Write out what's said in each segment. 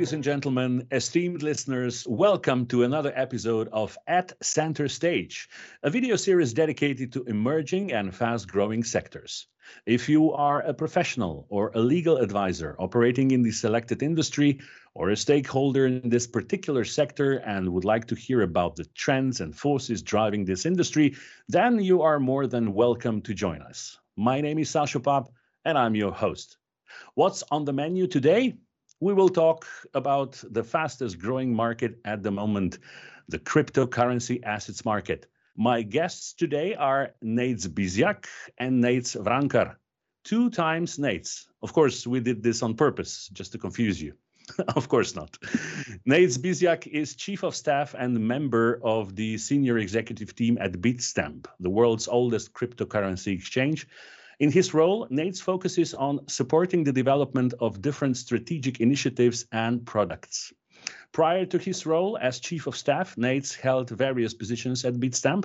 Ladies and gentlemen, esteemed listeners, welcome to another episode of At Center Stage, a video series dedicated to emerging and fast growing sectors. If you are a professional or a legal advisor operating in the selected industry or a stakeholder in this particular sector and would like to hear about the trends and forces driving this industry, then you are more than welcome to join us. My name is Sasha Pop, and I'm your host. What's on the menu today? We will talk about the fastest growing market at the moment, the cryptocurrency assets market. My guests today are Nejc Bizjak and Nejc Vrankar. Two times Nejc. Of course, we did this on purpose, just to confuse you. of course not. Nejc Bizjak is chief of staff and member of the senior executive team at Bitstamp, the world's oldest cryptocurrency exchange, in his role, Nejc focuses on supporting the development of different strategic initiatives and products. Prior to his role as chief of staff, Nejc held various positions at Bitstamp.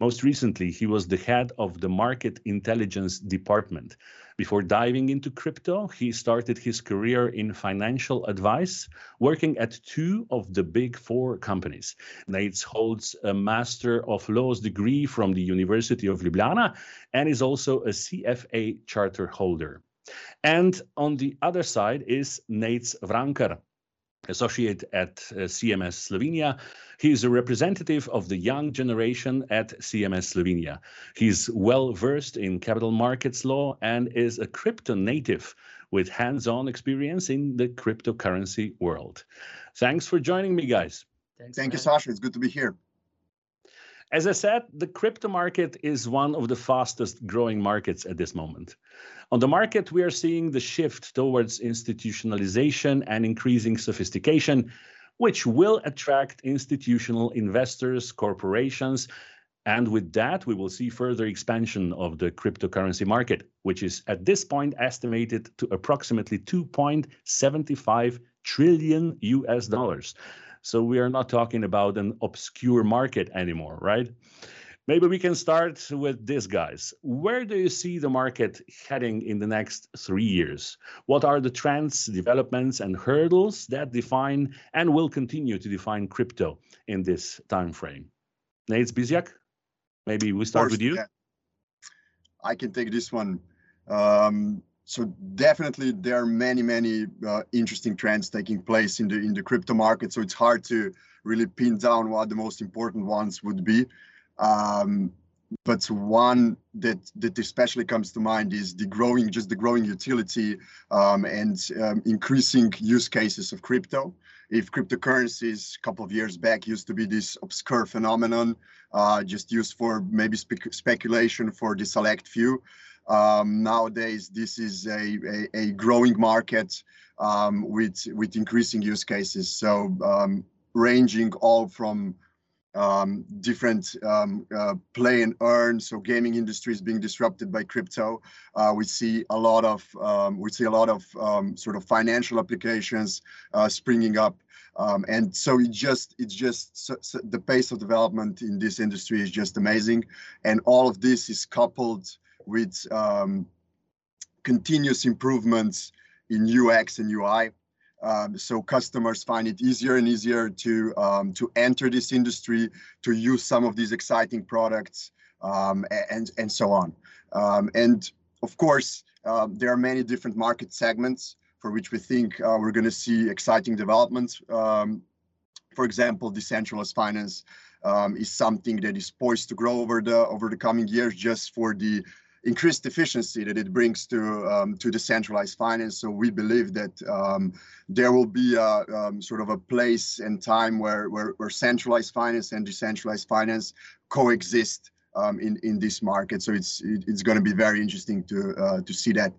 Most recently, he was the head of the market intelligence department. Before diving into crypto, he started his career in financial advice, working at two of the big four companies. Nejc holds a Master of Laws degree from the University of Ljubljana and is also a CFA charter holder. And on the other side is Nejc Vrankar, associate at uh, CMS Slovenia. He is a representative of the young generation at CMS Slovenia. He's well versed in capital markets law and is a crypto native with hands on experience in the cryptocurrency world. Thanks for joining me, guys. Thanks, Thank man. you, Sasha. It's good to be here. As I said, the crypto market is one of the fastest growing markets at this moment. On the market, we are seeing the shift towards institutionalization and increasing sophistication, which will attract institutional investors, corporations, and with that, we will see further expansion of the cryptocurrency market, which is at this point estimated to approximately 2.75 trillion US dollars. So we are not talking about an obscure market anymore, right? Maybe we can start with this, guys. Where do you see the market heading in the next three years? What are the trends, developments, and hurdles that define and will continue to define crypto in this time frame? Nejc Bizjak, maybe we start course, with you. Yeah. I can take this one. Um, so definitely there are many many uh, interesting trends taking place in the in the crypto market. So it's hard to really pin down what the most important ones would be. Um, but one that that especially comes to mind is the growing just the growing utility um, and um, increasing use cases of crypto. If cryptocurrencies a couple of years back used to be this obscure phenomenon uh, just used for maybe spe- speculation for the select few um, nowadays this is a, a, a growing market um, with with increasing use cases so um, ranging all from um, different um, uh, play and earn. So gaming industry is being disrupted by crypto. Uh, we see a lot of um, we see a lot of um, sort of financial applications uh, springing up. Um, and so it just it's just so, so the pace of development in this industry is just amazing, and all of this is coupled with um, continuous improvements in UX and UI. Um, so customers find it easier and easier to um, to enter this industry, to use some of these exciting products, um, and and so on. Um, and of course, uh, there are many different market segments for which we think uh, we're going to see exciting developments. Um, for example, decentralized finance is something that is poised to grow over the over the coming years, just for the increased efficiency that it brings to um, to decentralized finance. So we believe that um, there will be a um, sort of a place and time where, where, where centralized finance and decentralized finance coexist um, in in this market. So it's it's going to be very interesting to uh, to see that.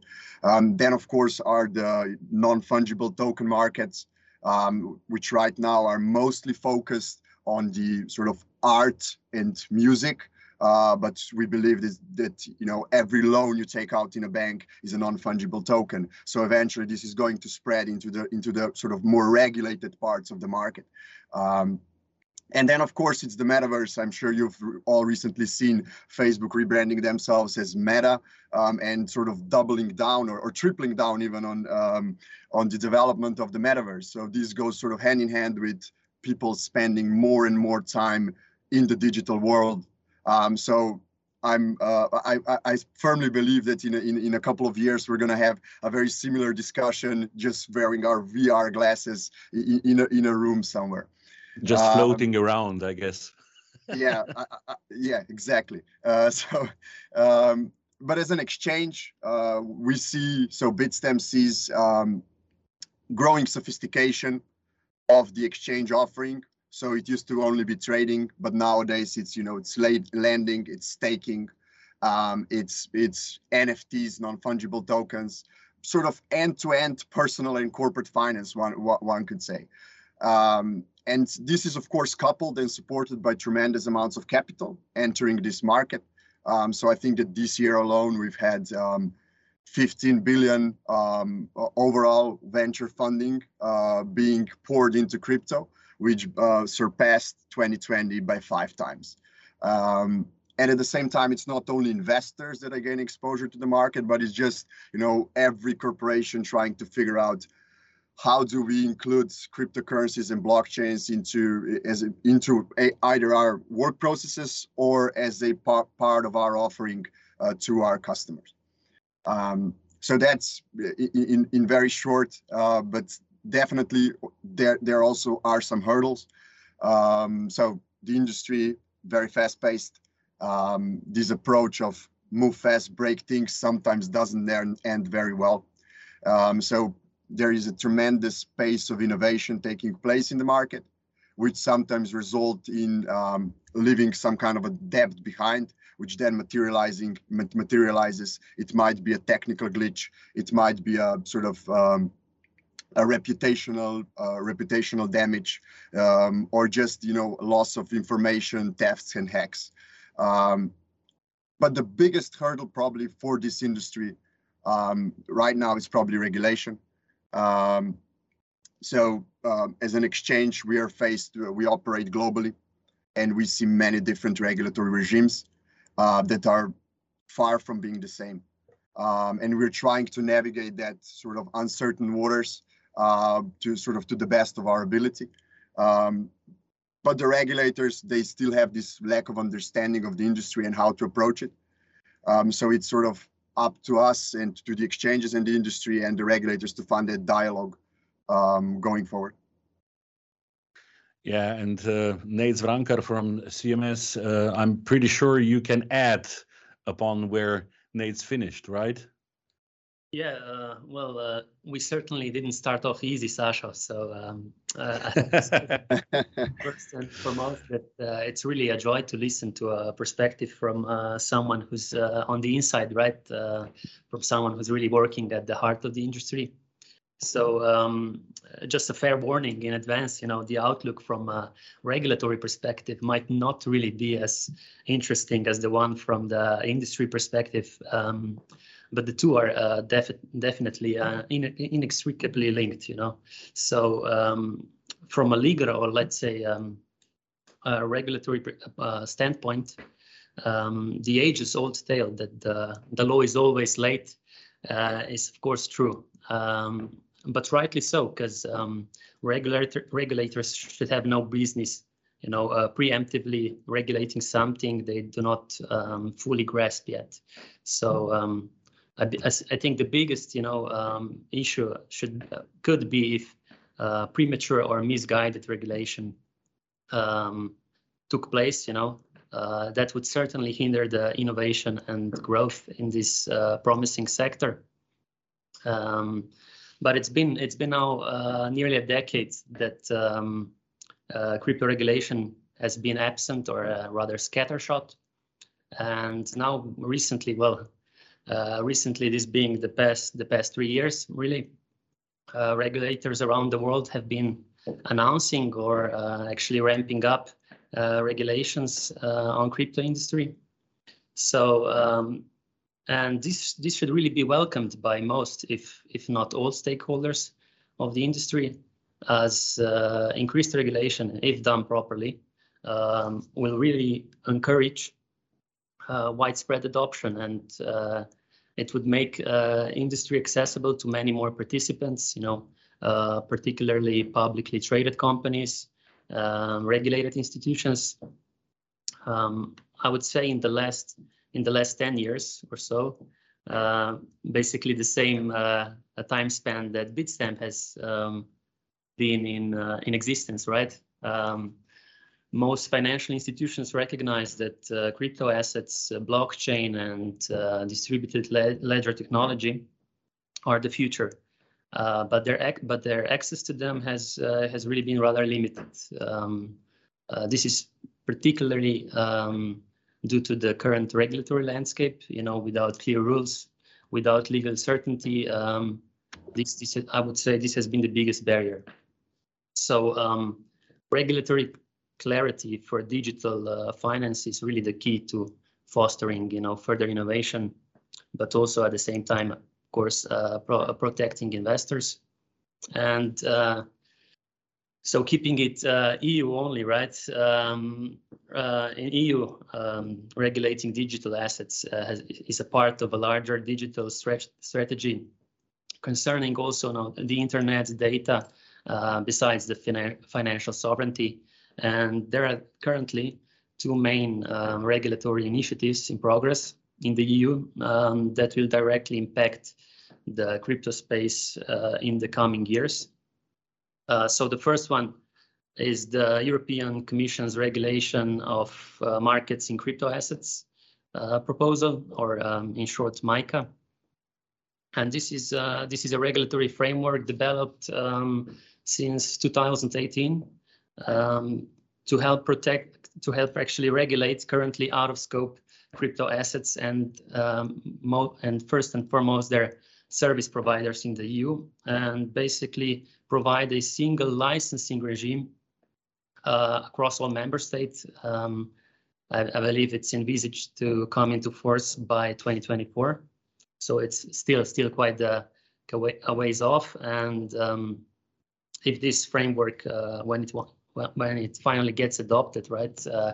Um, then of course are the non fungible token markets, um, which right now are mostly focused on the sort of art and music uh, but we believe this, that you know every loan you take out in a bank is a non-fungible token. So eventually, this is going to spread into the into the sort of more regulated parts of the market. Um, and then of course it's the metaverse i'm sure you've all recently seen facebook rebranding themselves as meta um, and sort of doubling down or, or tripling down even on um, on the development of the metaverse so this goes sort of hand in hand with people spending more and more time in the digital world um, so I'm uh, I, I firmly believe that in a, in, in a couple of years we're going to have a very similar discussion just wearing our VR glasses in, in a, in a room somewhere just um, floating around, I guess. yeah, I, I, yeah, exactly. Uh, so, um, but as an exchange, uh, we see so Bitstamp sees um, growing sophistication of the exchange offering. So it used to only be trading, but nowadays it's you know it's lending, it's staking, um, it's it's NFTs, non fungible tokens, sort of end to end personal and corporate finance. One one could say. Um, and this is, of course, coupled and supported by tremendous amounts of capital entering this market. Um, so I think that this year alone, we've had um, 15 billion um, overall venture funding uh, being poured into crypto, which uh, surpassed 2020 by five times. Um, and at the same time, it's not only investors that are getting exposure to the market, but it's just you know every corporation trying to figure out how do we include cryptocurrencies and blockchains into as into a, either our work processes or as a par, part of our offering uh, to our customers. Um, so that's in in very short, uh, but definitely there there also are some hurdles. Um, so the industry very fast paced. Um, this approach of move fast, break things sometimes doesn't end very well. Um, so there is a tremendous pace of innovation taking place in the market, which sometimes result in um, leaving some kind of a debt behind, which then materializing materializes. It might be a technical glitch. It might be a sort of um, reputational uh, reputational damage, um, or just you know loss of information, thefts and hacks. Um, but the biggest hurdle probably for this industry um, right now is probably regulation. Um, so um, as an exchange, we are faced, uh, we operate globally, and we see many different regulatory regimes uh, that are far from being the same. Um, and we're trying to navigate that sort of uncertain waters to sort of to the best of our ability. Um, but the regulators, they still have this lack of understanding of the industry and how to approach it. Um, so it's sort of up to us and to the exchanges and the industry and the regulators to fund that dialogue um, going forward. Yeah, and uh, Nejc Vrankar from CMS, uh, I'm pretty sure you can add upon where Nate's finished, right? Yeah, uh, well, uh, we certainly didn't start off easy, Sasha. So um, uh, first and foremost, that uh, it's really a joy to listen to a perspective from uh, someone who's uh, on the inside, right? from someone who's really working at the heart of the industry. So um, just a fair warning in advance, you know, the outlook from a regulatory perspective might not really be as interesting as the one from the industry perspective. Um, but the two are uh, def definitely uh, in inextricably linked, you know. So um, from a legal or let's say um, a regulatory uh, standpoint, um, the ages-old tale that the, the law is always late uh, is of course true. Um, but rightly so, because um, regulator, regulators should have no business you know, uh, preemptively regulating something they do not um, fully grasp yet. So um, I, I think the biggest, you know, um, issue should uh, could be if uh, premature or misguided regulation um, took place. You know, uh, that would certainly hinder the innovation and growth in this uh, promising sector. Um, but it's been it's been now uh, nearly a decade that um, uh, crypto regulation has been absent or rather scattershot. And now recently, well, recently, this being the past the past three years, really, uh, regulators around the world have been announcing or uh, actually ramping up regulations on crypto industry. So um, and this this should really be welcomed by most, if if not all, stakeholders of the industry, as uh, increased regulation, if done properly, um, will really encourage uh, widespread adoption and uh, it would make uh, industry accessible to many more participants, you know, uh, particularly publicly traded companies, um, regulated institutions. Um, I would say in the last in the last 10 years or so, uh, basically the same uh, time span that Bitstamp has um, been in uh, in existence, right? Um, most financial institutions recognize that uh, crypto assets, uh, blockchain, and uh, distributed ledger technology are the future. Uh, but their but their access to them has uh, has really been rather limited. Um, uh, this is particularly um, due to the current regulatory landscape. You know, without clear rules, without legal certainty, um, this, this I would say this has been the biggest barrier. So um, regulatory clarity for digital uh, finance is really the key to fostering, you know, further innovation, but also at the same time, of course, uh, pro protecting investors. And uh, so keeping it uh, EU only, right? Um, uh, in EU, um, regulating digital assets uh, has, is a part of a larger digital strategy concerning also you know, the internet data besides the fina financial sovereignty and there are currently two main um, regulatory initiatives in progress in the EU um, that will directly impact the crypto space uh, in the coming years. Uh, so the first one is the European Commission's regulation of uh, markets in crypto assets uh, proposal, or um, in short, MICA. And this is uh, this is a regulatory framework developed um, since 2018 um, to help protect, to help actually regulate currently out of scope crypto assets and um, and first and foremost their service providers in the EU and basically provide a single licensing regime uh, across all member states. Um, I, I, believe it's envisaged to come into force by 2024. So it's still still quite a, a ways off. And um, if this framework, uh, when it when it finally gets adopted, right, uh,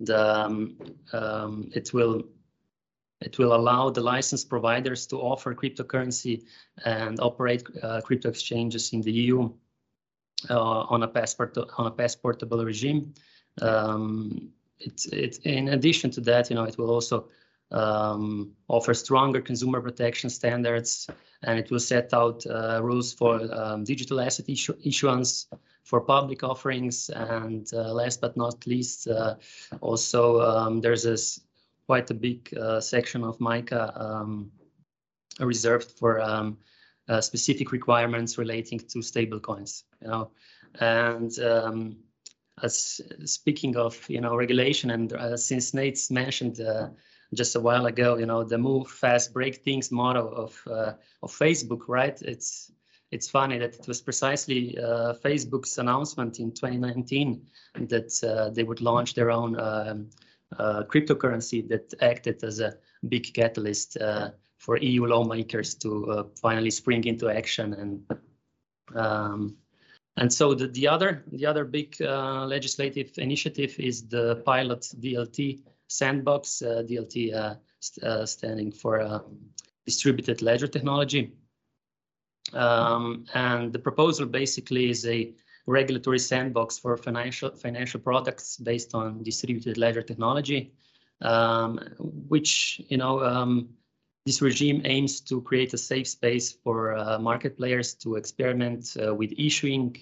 the um, um, it will it will allow the license providers to offer cryptocurrency and operate uh, crypto exchanges in the EU uh, on a passport on a passportable regime. Um, it, it, in addition to that, you know, it will also um, offer stronger consumer protection standards, and it will set out uh, rules for um, digital asset issu issuance, for public offerings, and uh, last but not least, uh, also um, there's this quite a big uh, section of MICA um, reserved for um, uh, specific requirements relating to stablecoins. You know, and um, as speaking of you know regulation, and uh, since Nate's mentioned just a while ago, you know, the move fast, break things motto of uh, of Facebook, right? It's it's funny that it was precisely uh, Facebook's announcement in 2019 that uh, they would launch their own um, uh, cryptocurrency that acted as a big catalyst uh, for EU lawmakers to uh, finally spring into action and um, and so the, the other the other big legislative initiative is the pilot DLT sandbox, uh, DLT uh, st uh, standing for distributed ledger technology. Um, and the proposal basically is a regulatory sandbox for financial financial products based on distributed ledger technology, um, which you know um, this regime aims to create a safe space for uh, market players to experiment uh, with issuing,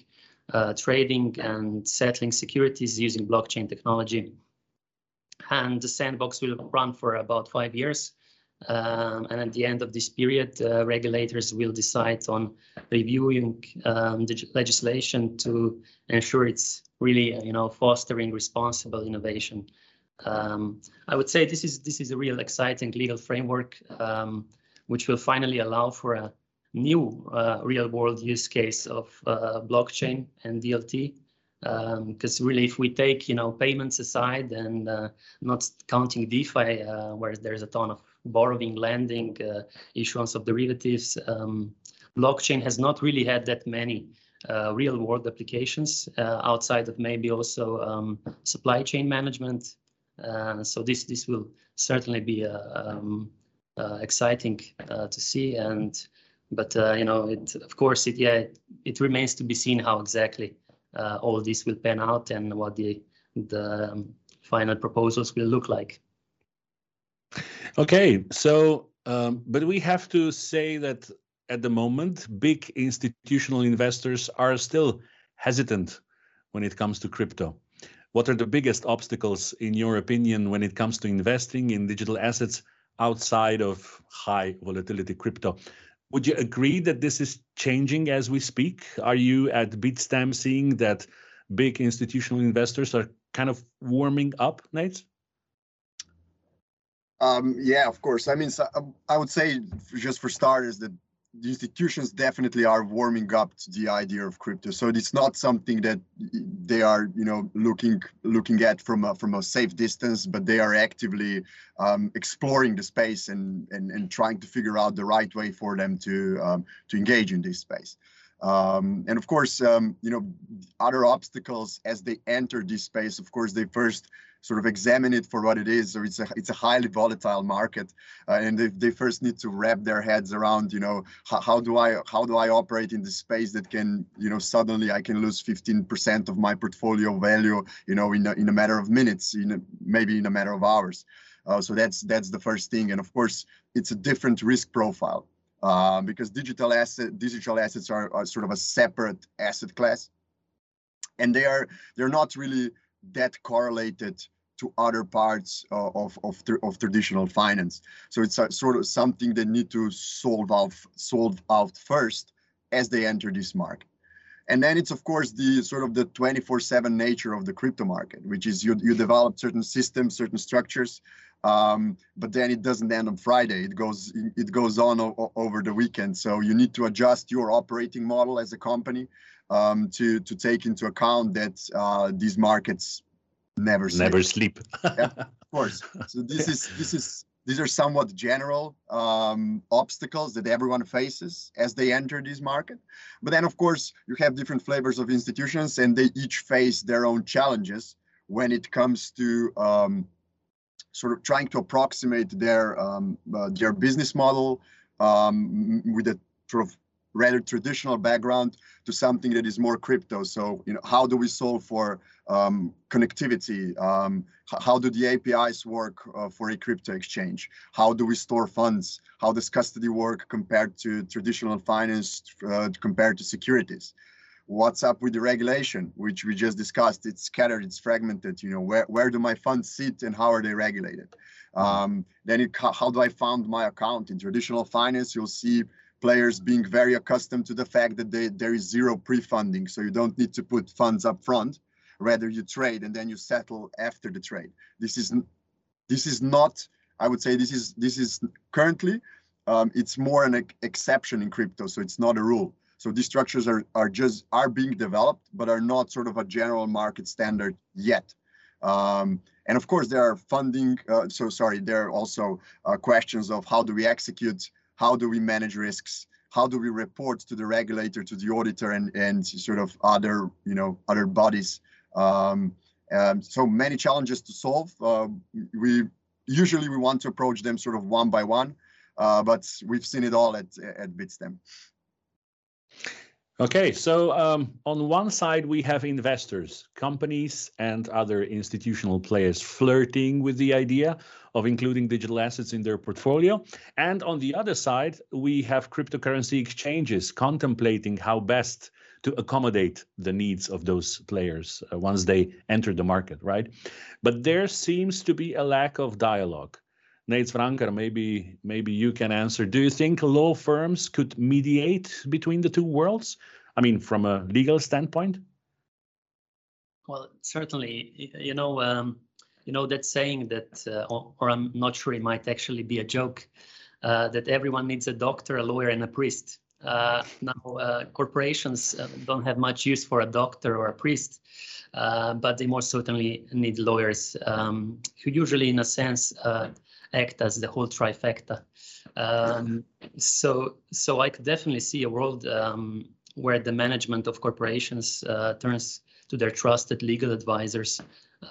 uh, trading, and settling securities using blockchain technology and the sandbox will run for about five years. Um, and at the end of this period, uh, regulators will decide on reviewing um, the legislation to ensure it's really, you know, fostering responsible innovation. Um, I would say this is this is a real exciting legal framework, um, which will finally allow for a new uh, real-world use case of uh, blockchain and DLT because um, really if we take you know payments aside and uh, not counting DeFi uh, where there's a ton of borrowing, lending, uh, issuance of derivatives, um, blockchain has not really had that many uh, real world applications uh, outside of maybe also um, supply chain management. Uh, so this this will certainly be um, exciting to see and but uh, you know it of course it yeah it, it, remains to be seen how exactly uh, all this will pan out and what the the um, final proposals will look like okay so um, but we have to say that at the moment big institutional investors are still hesitant when it comes to crypto what are the biggest obstacles in your opinion when it comes to investing in digital assets outside of high volatility crypto would you agree that this is changing as we speak? Are you at Bitstamp seeing that big institutional investors are kind of warming up, Nate? Um, yeah, of course. I mean, so, um, I would say just for starters that the institutions definitely are warming up to the idea of crypto. So it's not something that they are, you know, looking looking at from a, from a safe distance, but they are actively um, exploring the space and, and and trying to figure out the right way for them to um, to engage in this space. Um, and of course, um, you know, other obstacles as they enter this space. Of course, they first sort of examine it for what it is. So it's a it's a highly volatile market, uh, and they, they first need to wrap their heads around, you know, how, how do I how do I operate in this space that can, you know, suddenly I can lose 15% of my portfolio value, you know, in a, in a matter of minutes, in a, maybe in a matter of hours. Uh, so that's that's the first thing, and of course, it's a different risk profile. Uh, because digital asset digital assets are, are, sort of a separate asset class and they are they're not really that correlated to other parts uh, of of, of traditional finance. So it's a, sort of something they need to solve out solve out first as they enter this market. And then it's of course the sort of the 24/7 nature of the crypto market, which is you you develop certain systems, certain structures, um, but then it doesn't end on Friday. It goes it goes on over the weekend. So you need to adjust your operating model as a company um, to to take into account that uh, these markets never sleep. never sleep. yeah, of course. So this is this is these are somewhat general um, obstacles that everyone faces as they enter this market. But then, of course, you have different flavors of institutions, and they each face their own challenges when it comes to um, sort of trying to approximate their um, uh, their business model um, with a sort of rather traditional background to something that is more crypto. So, you know, how do we solve for um, connectivity? Um, how do the APIs work uh, for a crypto exchange? How do we store funds? How does custody work compared to traditional finance, uh, compared to securities? What's up with the regulation, which we just discussed? It's scattered, it's fragmented. You know, where, where do my funds sit and how are they regulated? Um, then it, how do I fund my account? In traditional finance, you'll see players being very accustomed to the fact that they, there is zero pre-funding, so you don't need to put funds up front. Rather, you trade and then you settle after the trade. This is this is not. I would say this is this is currently um, it's more an exception in crypto, so it's not a rule. So these structures are are just are being developed, but are not sort of a general market standard yet. Um, and of course, there are funding. Uh, so sorry, there are also uh, questions of how do we execute how do we manage risks? How do we report to the regulator to the auditor and and sort of other you know other bodies? Um, um, so many challenges to solve. Uh, we usually we want to approach them sort of one by one uh, but we've seen it all at at bitstamp Okay, so um, on one side, we have investors, companies, and other institutional players flirting with the idea of including digital assets in their portfolio. And on the other side, we have cryptocurrency exchanges contemplating how best to accommodate the needs of those players uh, once they enter the market, right? But there seems to be a lack of dialogue. Nejc Vrankar, maybe maybe you can answer. Do you think law firms could mediate between the two worlds? I mean, from a legal standpoint. Well, certainly, you know, um, you know that saying that, uh, or, or, I'm not sure, it might actually be a joke, uh, that everyone needs a doctor, a lawyer, and a priest. Uh, now, uh, corporations uh, don't have much use for a doctor or a priest, uh, but they more certainly need lawyers um, who usually, in a sense, act as the whole trifecta. Um, so, so I could definitely see a world um, where the management of corporations uh, turns to their trusted legal advisors,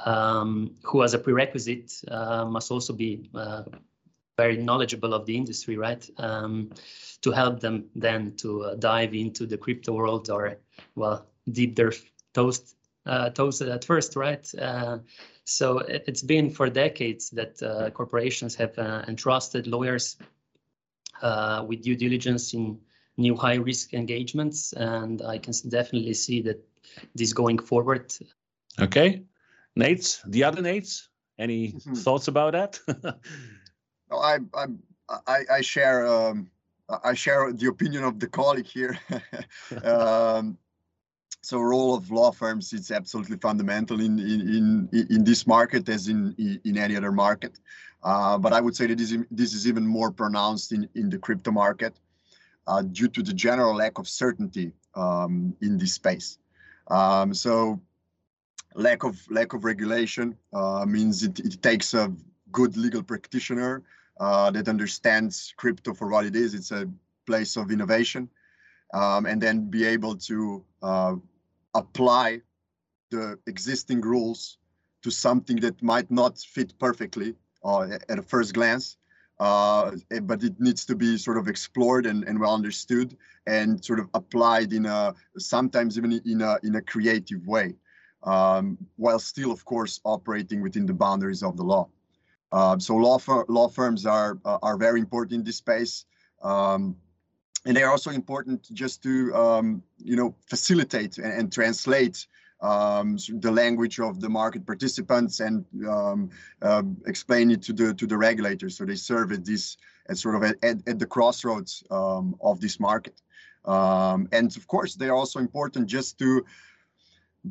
um, who, as a prerequisite, uh, must also be uh, very knowledgeable of the industry, right? Um, to help them then to uh, dive into the crypto world or, well, deep their toast uh, toasted at first, right? So it, has been for decades that uh, corporations have uh, entrusted lawyers uh, with due diligence in new high risk engagements, and I can definitely see that this going forward. Okay, Nejc, the other Nejc, any mm-hmm. thoughts about that? no, I, I, I share. Um, I share the opinion of the colleague here. um, so role of law firms is absolutely fundamental in in in, in this market as in in any other market. Uh, but I would say that this, this is even more pronounced in, in the crypto market uh, due to the general lack of certainty um, in this space. Um, so lack of lack of regulation uh, means it, it takes a good legal practitioner uh, that understands crypto for what it is. It's a place of innovation, um, and then be able to uh, apply the existing rules to something that might not fit perfectly uh, at a first glance. Uh, eh, but it needs to be sort of explored and, and well understood and sort of applied in a sometimes even in a in a creative way, um, while still, of course, operating within the boundaries of the law. Uh, so law fir- law firms are are very important in this space. Um, and they are also important just to um, you know facilitate and, and translate um, the language of the market participants and um, uh, explain it to the to the regulators. So they serve at this at sort of at, at the crossroads um, of this market. Um, and of course, they are also important just to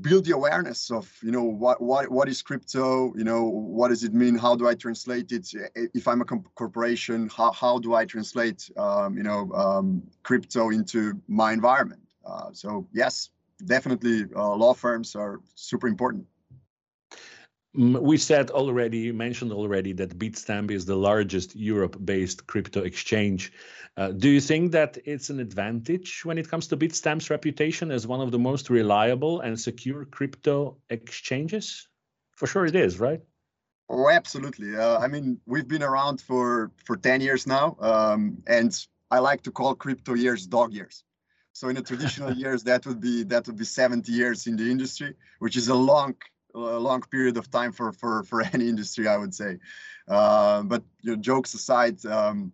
build the awareness of you know what what what is crypto you know what does it mean? How do i translate it? If i'm a corporation how, how do i translate um, you know um, crypto into my environment? Uh, so yes definitely uh, law firms are super important. We said already, mentioned already that Bitstamp is the largest Europe-based crypto exchange. Uh, do you think that it's an advantage when it comes to Bitstamp's reputation as one of the most reliable and secure crypto exchanges? For sure, it is, right? Oh, absolutely. Uh, I mean, we've been around for for ten years now, um, and I like to call crypto years dog years. So in the traditional years, that would be that would be 70 years in the industry, which is a long a long period of time for for for any industry, I would say. Uh, but you know, jokes aside, um,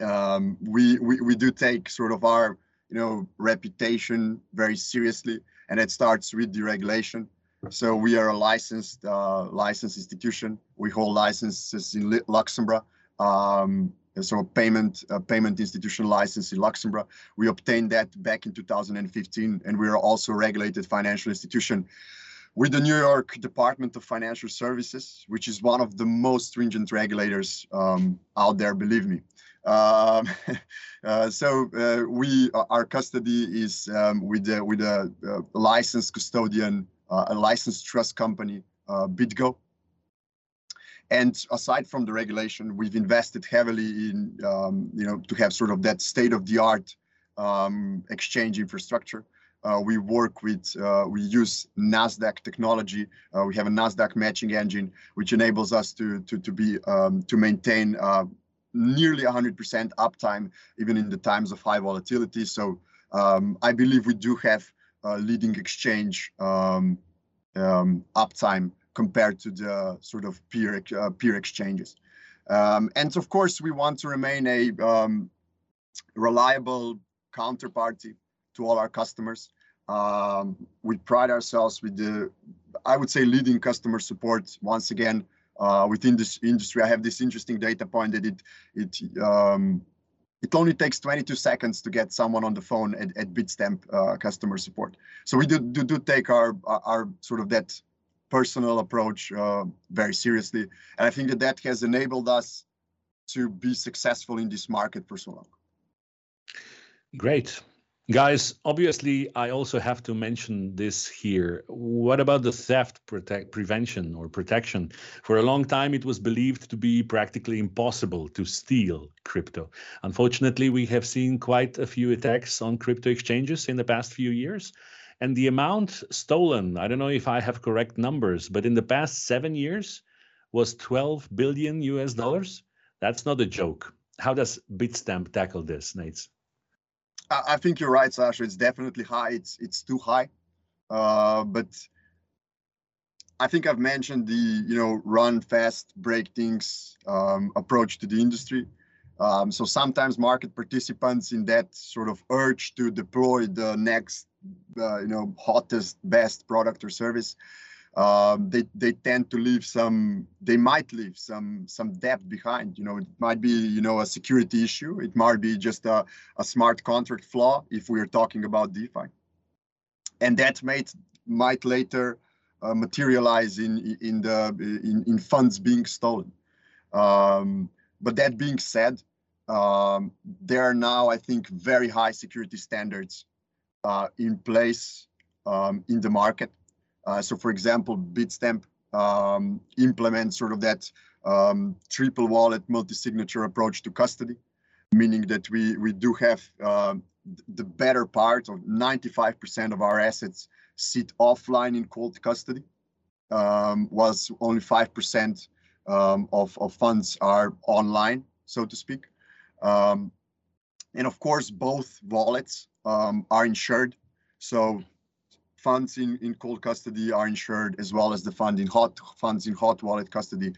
um, we, we we do take sort of our you know reputation very seriously, and it starts with deregulation. So we are a licensed uh, licensed institution. We hold licenses in Luxembourg. Um, so a payment a payment institution license in Luxembourg. We obtained that back in 2015, and we are also a regulated financial institution with the New York Department of Financial Services, which is one of the most stringent regulators um, out there, believe me. Um, uh, so uh, we our custody is um, with a, with a, a licensed custodian, uh, a licensed trust company, uh, BitGo. And aside from the regulation, we've invested heavily in, um, you know, to have sort of that state-of-the-art um, exchange infrastructure. Uh, we work with, uh, we use Nasdaq technology. Uh, we have a Nasdaq matching engine, which enables us to to to be um, to maintain uh, nearly 100% uptime, even in the times of high volatility. So um, I believe we do have leading exchange um, um, uptime compared to the sort of peer uh, peer exchanges. Um, and of course, we want to remain a um, reliable counterparty to all our customers. Um, we pride ourselves with the, I would say, leading customer support. Once again, uh, within this industry, I have this interesting data point that it it um, it only takes 22 seconds to get someone on the phone at, at Bitstamp uh, customer support. So we do, do, do take our, our, sort of that personal approach uh, very seriously. And I think that that has enabled us to be successful in this market for so long. Great. Guys, obviously, I also have to mention this here. What about the theft protect, prevention or protection? For a long time, it was believed to be practically impossible to steal crypto. Unfortunately, we have seen quite a few attacks on crypto exchanges in the past few years. And the amount stolen, I don't know if I have correct numbers, but in the past seven years was 12 billion US dollars. That's not a joke. How does Bitstamp tackle this, Nate? I think you're right, Sasha. It's definitely high. It's it's too high, uh, but I think I've mentioned the you know run fast, break things um, approach to the industry. Um, so sometimes market participants in that sort of urge to deploy the next uh, you know hottest, best product or service um, they they tend to leave some they might leave some some debt behind. You know it might be you know a security issue. It might be just a, a smart contract flaw if we are talking about defi. And that might might later uh, materialize in in the in, in funds being stolen. Um, but that being said um, there are now i think very high security standards uh, in place um, in the market so for example, Bitstamp um, implements sort of that um, triple wallet multi-signature approach to custody, meaning that we, we do have uh, the better part of 95% of our assets sit offline in cold custody, um, was only 5% um, of, of funds are online, so to speak. Um, and of course, both wallets um, are insured. So funds in, in cold custody are insured as well as the fund in hot funds in hot wallet custody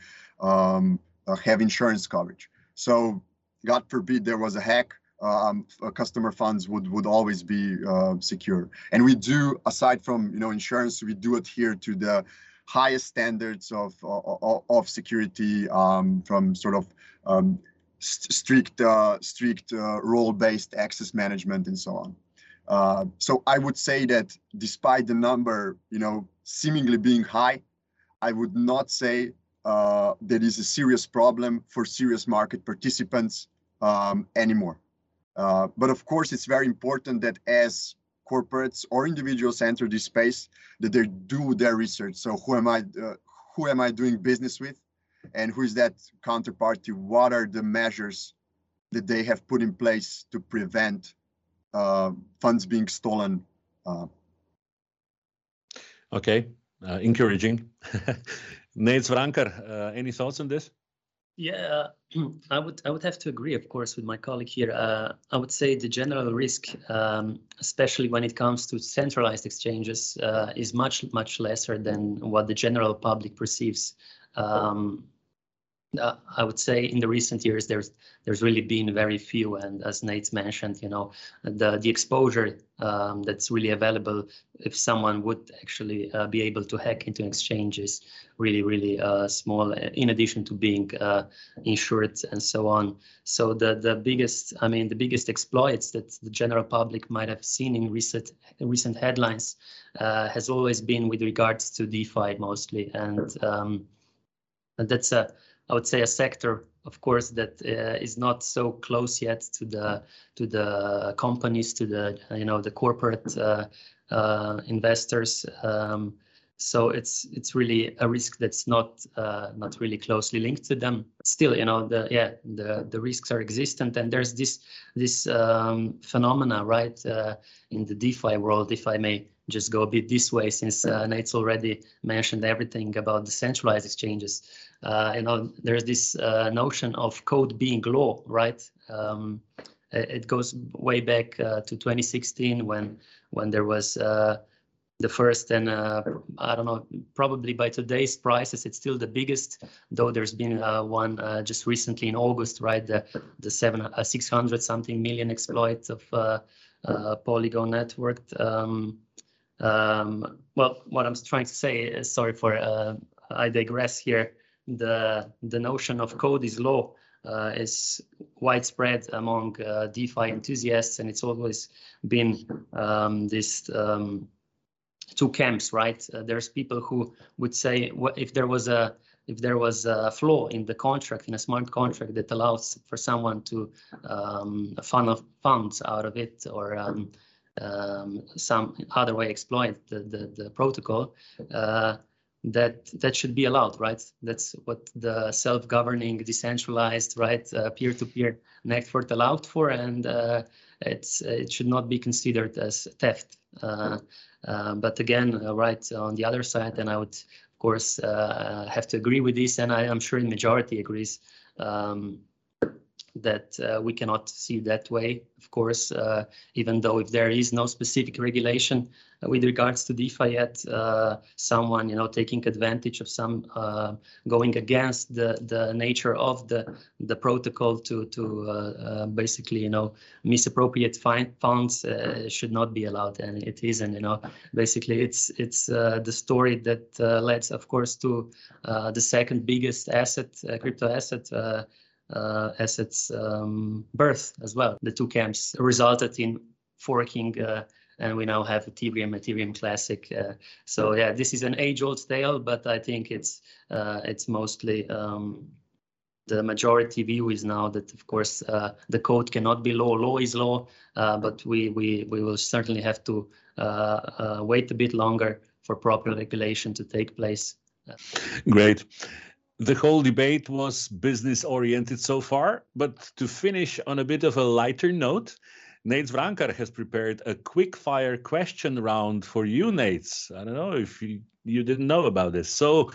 um, uh, have insurance coverage. So God forbid there was a hack, um, uh, customer funds would would always be uh, secure. And we do, aside from you know insurance, we do adhere to the highest standards of of, of security um, from sort of um, st strict uh, strict uh, role-based access management and so on. Uh, so I would say that despite the number, you know, seemingly being high, I would not say uh, that is a serious problem for serious market participants um, anymore. Uh, but of course, it's very important that as corporates or individuals enter this space, that they do their research. So who am I? Uh, who am I doing business with? And who is that counterparty? What are the measures that they have put in place to prevent funds being stolen. Uh. Okay, uh, encouraging. Nejc Vrankar, any thoughts on this? Yeah, I would I would have to agree, of course, with my colleague here. Uh, I would say the general risk, um, especially when it comes to centralized exchanges, uh, is much much lesser than what the general public perceives. Um, uh, I would say in the recent years there's there's really been very few, and as Nate mentioned, you know, the the exposure um, that's really available if someone would actually uh, be able to hack into exchanges really really uh, small. In addition to being uh, insured and so on, so the the biggest I mean the biggest exploits that the general public might have seen in recent recent headlines uh, has always been with regards to DeFi mostly, and um, and that's a I would say a sector, of course, that uh, is not so close yet to the to the companies, to the you know the corporate uh, uh, investors. Um, so it's it's really a risk that's not uh, not really closely linked to them. Still, you know, the yeah the the risks are existent, and there's this this um, phenomena, right, uh, in the DeFi world, if I may just go a bit this way, since uh, Nate's already mentioned everything about the centralized exchanges uh, you know, there's this uh, notion of code being law, right? Um, it goes way back uh, to 2016 when when there was uh, the first and uh, I don't know, probably by today's prices, it's still the biggest, though there's been one just recently in August, right? The the seven 600 something million exploit of Polygon network. Um, um, well, what I'm trying to say is, sorry for I digress here the the notion of code is law uh, is widespread among uh, DeFi enthusiasts, and it's always been um, this um, two camps, right? Uh, there's people who would say if there was a if there was a flaw in the contract, in a smart contract that allows for someone to um, fund of funds out of it or um, um, some other way exploit the the, the protocol, uh, that that should be allowed, right? That's what the self-governing, decentralized, right, uh, peer-to-peer network allowed for, and uh, it's it should not be considered as theft. Uh, uh, but again, uh, right on the other side, and I would of course have to agree with this, and I, am sure the majority agrees. Um, that uh, we cannot see that way, of course, uh, even though if there is no specific regulation uh, with regards to DeFi yet, uh, someone, you know, taking advantage of some uh, going against the, the nature of the, the protocol to, to basically, you know, misappropriate funds should not be allowed. And it isn't, you know, basically it's, it's the story that leads, of course, to the second biggest asset, crypto asset, uh, as its um, birth as well. The two camps resulted in forking, uh, and we now have Ethereum, Ethereum Classic. Uh, so yeah, this is an age-old tale, but I think it's uh, it's mostly um, the majority view is now that of course uh, the code cannot be law. Law is law, uh, but we we we will certainly have to wait a bit longer for proper regulation to take place. Great the whole debate was business oriented so far, but to finish on a bit of a lighter note, Nejc Vrankar has prepared a quick fire question round for you, Nejc. I don't know if you, you didn't know about this. So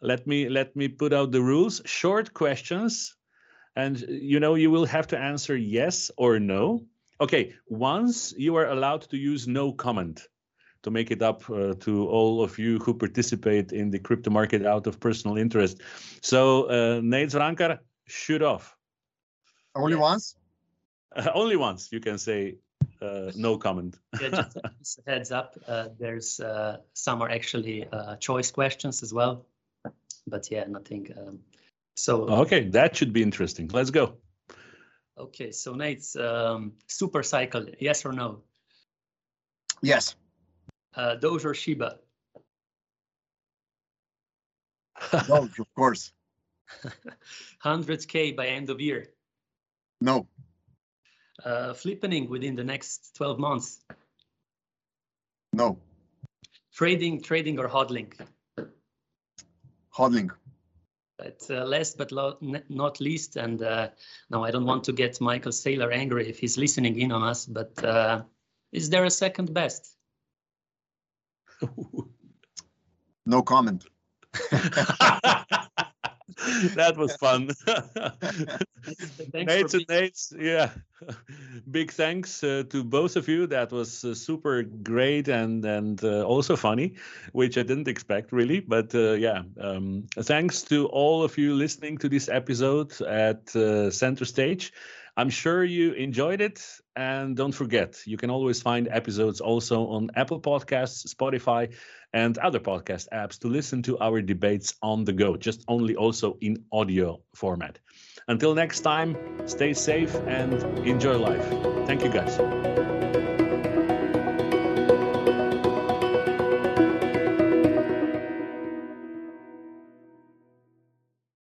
let me let me put out the rules. Short questions, and you know you will have to answer yes or no. Okay, once you are allowed to use no comment to make it up uh, to all of you who participate in the crypto market out of personal interest. So, uh, Nejc Vrankar, shoot off. Only yes. once? Uh, only once, you can say uh, no comment. yeah, just heads up. Uh, there's uh, some are actually uh, choice questions as well, but yeah, nothing. Um, so okay, that should be interesting. Let's go. Okay, so Nejc um, super cycle, yes or no? Yes uh, Doge or Shiba? Doge, of course. Hundreds K by end of year? No. Uh, flippening within the next 12 months? No. Trading, trading or hodling? Hodling. But uh, last but not least, and uh, now I don't want to get Michael Saylor angry if he's listening in on us, but uh, is there a second best? No comment. that was fun. Nejc and Nejc, yeah. Big thanks uh, to both of you. That was uh, super great and and uh, also funny, which I didn't expect really. But uh, yeah, um, thanks to all of you listening to this episode at uh, Center Stage. I'm sure you enjoyed it. And don't forget, you can always find episodes also on Apple Podcasts, Spotify, and other podcast apps to listen to our debates on the go, just only also in audio format. Until next time, stay safe and enjoy life. Thank you, guys.